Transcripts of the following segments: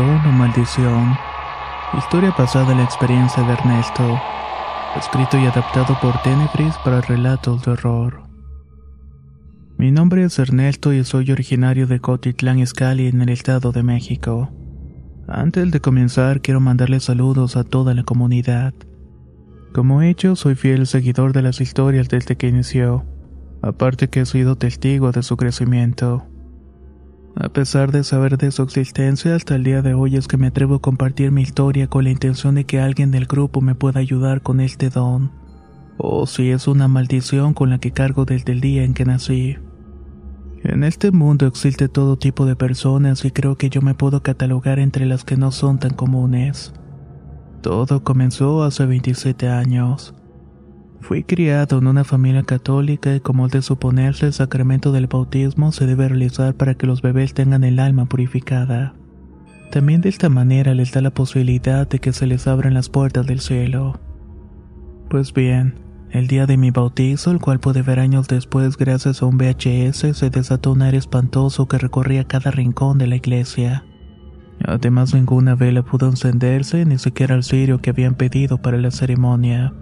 Tono Maldición. Historia basada en la experiencia de Ernesto. Escrito y adaptado por Tenebris para relatos de horror. Mi nombre es Ernesto y soy originario de Cotitlán Izcalli en el Estado de México. Antes de comenzar quiero mandarles saludos a toda la comunidad. Como he hecho, soy fiel seguidor de las historias desde que inició, aparte que he sido testigo de su crecimiento. A pesar de saber de su existencia, hasta el día de hoy es que me atrevo a compartir mi historia con la intención de que alguien del grupo me pueda ayudar con este don. O si es una maldición con la que cargo desde el día en que nací. En este mundo existe todo tipo de personas y creo que yo me puedo catalogar entre las que no son tan comunes. Todo comenzó hace 27 años. Fui criado en una familia católica y como es de suponerse el sacramento del bautismo se debe realizar para que los bebés tengan el alma purificada. También de esta manera les da la posibilidad de que se les abran las puertas del cielo. Pues bien, el día de mi bautizo, el cual pude ver años después gracias a un VHS, se desató un aire espantoso que recorría cada rincón de la iglesia. Además ninguna vela pudo encenderse, ni siquiera el cirio que habían pedido para la ceremonia.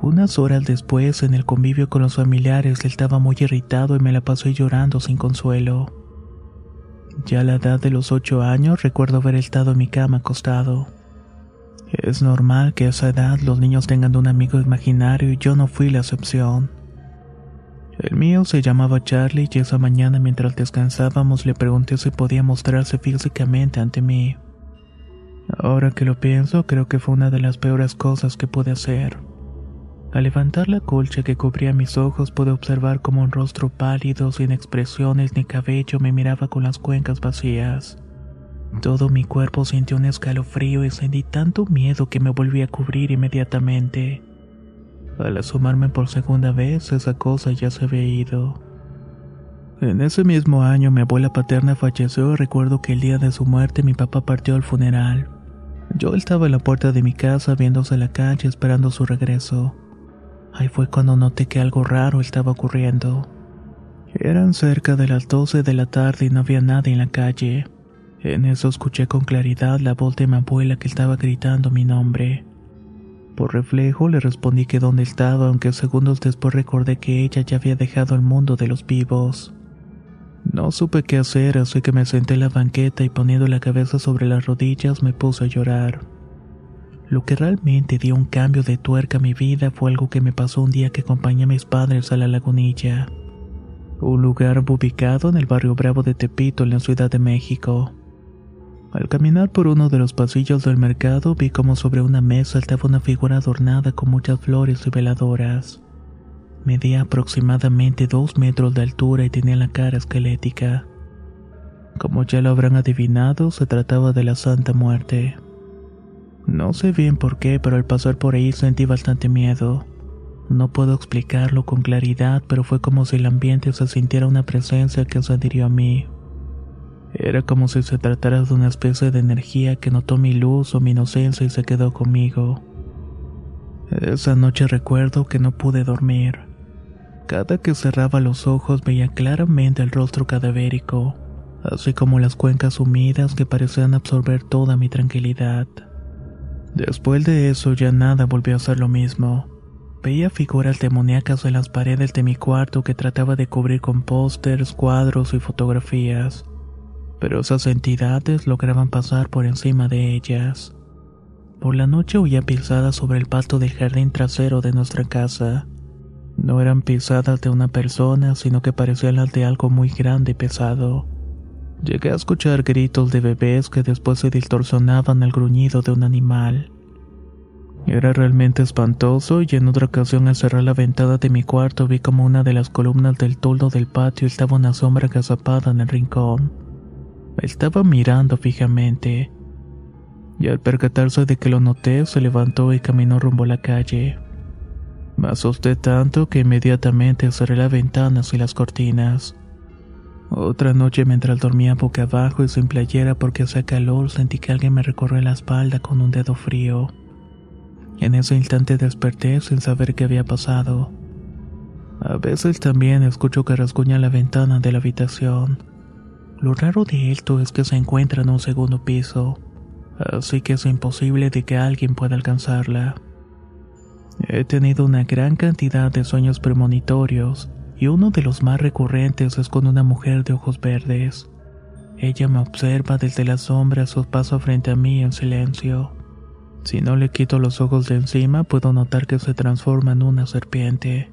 Unas horas después, en el convivio con los familiares, estaba muy irritado y me la pasé llorando sin consuelo. Ya a la edad de los ocho años recuerdo haber estado en mi cama acostado. Es normal que a esa edad los niños tengan un amigo imaginario y yo no fui la excepción. El mío se llamaba Charlie y esa mañana mientras descansábamos le pregunté si podía mostrarse físicamente ante mí. Ahora que lo pienso, creo que fue una de las peores cosas que pude hacer. Al levantar la colcha que cubría mis ojos pude observar como un rostro pálido, sin expresiones ni cabello, me miraba con las cuencas vacías. Todo mi cuerpo sintió un escalofrío y sentí tanto miedo que me volví a cubrir inmediatamente. Al asomarme por segunda vez, esa cosa ya se había ido. En ese mismo año mi abuela paterna falleció y recuerdo que el día de su muerte mi papá partió al funeral. Yo estaba en la puerta de mi casa viéndose la calle esperando su regreso. Ahí fue cuando noté que algo raro estaba ocurriendo. Eran cerca de las 12 de la tarde y no había nadie en la calle. En eso escuché con claridad la voz de mi abuela que estaba gritando mi nombre. Por reflejo le respondí que dónde estaba, aunque segundos después recordé que ella ya había dejado el mundo de los vivos. No supe qué hacer, así que me senté en la banqueta y poniendo la cabeza sobre las rodillas me puse a llorar. Lo que realmente dio un cambio de tuerca a mi vida fue algo que me pasó un día que acompañé a mis padres a la lagunilla, un lugar ubicado en el barrio Bravo de Tepito, en la Ciudad de México. Al caminar por uno de los pasillos del mercado vi como sobre una mesa estaba una figura adornada con muchas flores y veladoras. Medía aproximadamente dos metros de altura y tenía la cara esquelética. Como ya lo habrán adivinado, se trataba de la Santa Muerte. No sé bien por qué, pero al pasar por ahí sentí bastante miedo. No puedo explicarlo con claridad, pero fue como si el ambiente se sintiera una presencia que se adhirió a mí. Era como si se tratara de una especie de energía que notó mi luz o mi inocencia y se quedó conmigo. Esa noche recuerdo que no pude dormir. Cada que cerraba los ojos veía claramente el rostro cadavérico, así como las cuencas humidas que parecían absorber toda mi tranquilidad. Después de eso ya nada volvió a ser lo mismo. Veía figuras demoníacas en las paredes de mi cuarto que trataba de cubrir con pósters, cuadros y fotografías, pero esas entidades lograban pasar por encima de ellas. Por la noche oía pisadas sobre el pasto del jardín trasero de nuestra casa. No eran pisadas de una persona, sino que parecían las de algo muy grande y pesado. Llegué a escuchar gritos de bebés que después se distorsionaban al gruñido de un animal. Era realmente espantoso y en otra ocasión al cerrar la ventana de mi cuarto vi como una de las columnas del toldo del patio estaba una sombra agazapada en el rincón. Estaba mirando fijamente. Y al percatarse de que lo noté, se levantó y caminó rumbo a la calle. Me asusté tanto que inmediatamente cerré las ventanas y las cortinas. Otra noche mientras dormía boca abajo y sin playera porque hacía calor, sentí que alguien me recorrió la espalda con un dedo frío. En ese instante desperté sin saber qué había pasado. A veces también escucho que rasguña la ventana de la habitación. Lo raro de esto es que se encuentra en un segundo piso, así que es imposible de que alguien pueda alcanzarla. He tenido una gran cantidad de sueños premonitorios y uno de los más recurrentes es con una mujer de ojos verdes. Ella me observa desde la sombra a su paso frente a mí en silencio. Si no le quito los ojos de encima, puedo notar que se transforma en una serpiente.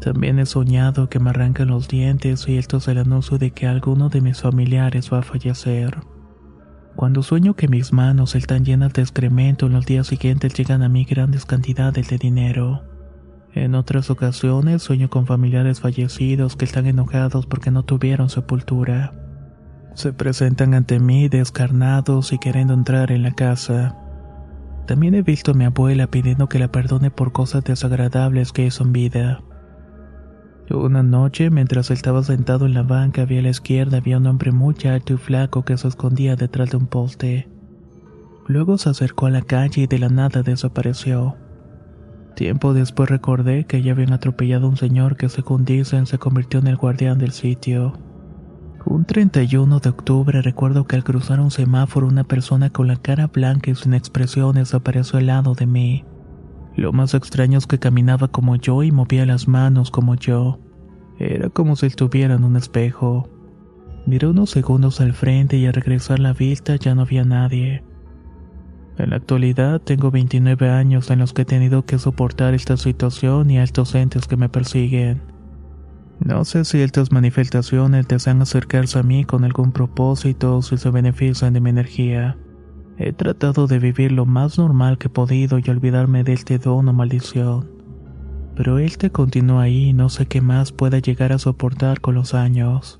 También he soñado que me arrancan los dientes y esto es el anuncio de que alguno de mis familiares va a fallecer. Cuando sueño que mis manos están llenas de excremento, en los días siguientes llegan a mí grandes cantidades de dinero. En otras ocasiones sueño con familiares fallecidos que están enojados porque no tuvieron sepultura. Se presentan ante mí descarnados y queriendo entrar en la casa. También he visto a mi abuela pidiendo que la perdone por cosas desagradables que hizo en vida. Una noche, mientras estaba sentado en la banca, vi a la izquierda había un hombre muy alto y flaco que se escondía detrás de un poste. Luego se acercó a la calle y de la nada desapareció. Tiempo después recordé que ya habían atropellado a un señor que según dicen se convirtió en el guardián del sitio. Un 31 de octubre recuerdo que al cruzar un semáforo una persona con la cara blanca y sin expresiones apareció al lado de mí. Lo más extraño es que caminaba como yo y movía las manos como yo. Era como si estuviera en un espejo. Miré unos segundos al frente y al regresar la vista ya no había nadie. En la actualidad tengo 29 años en los que he tenido que soportar esta situación y a estos entes que me persiguen. No sé si estas manifestaciones desean acercarse a mí con algún propósito o si se benefician de mi energía. He tratado de vivir lo más normal que he podido y olvidarme de este don o maldición. Pero este continúa ahí y no sé qué más pueda llegar a soportar con los años.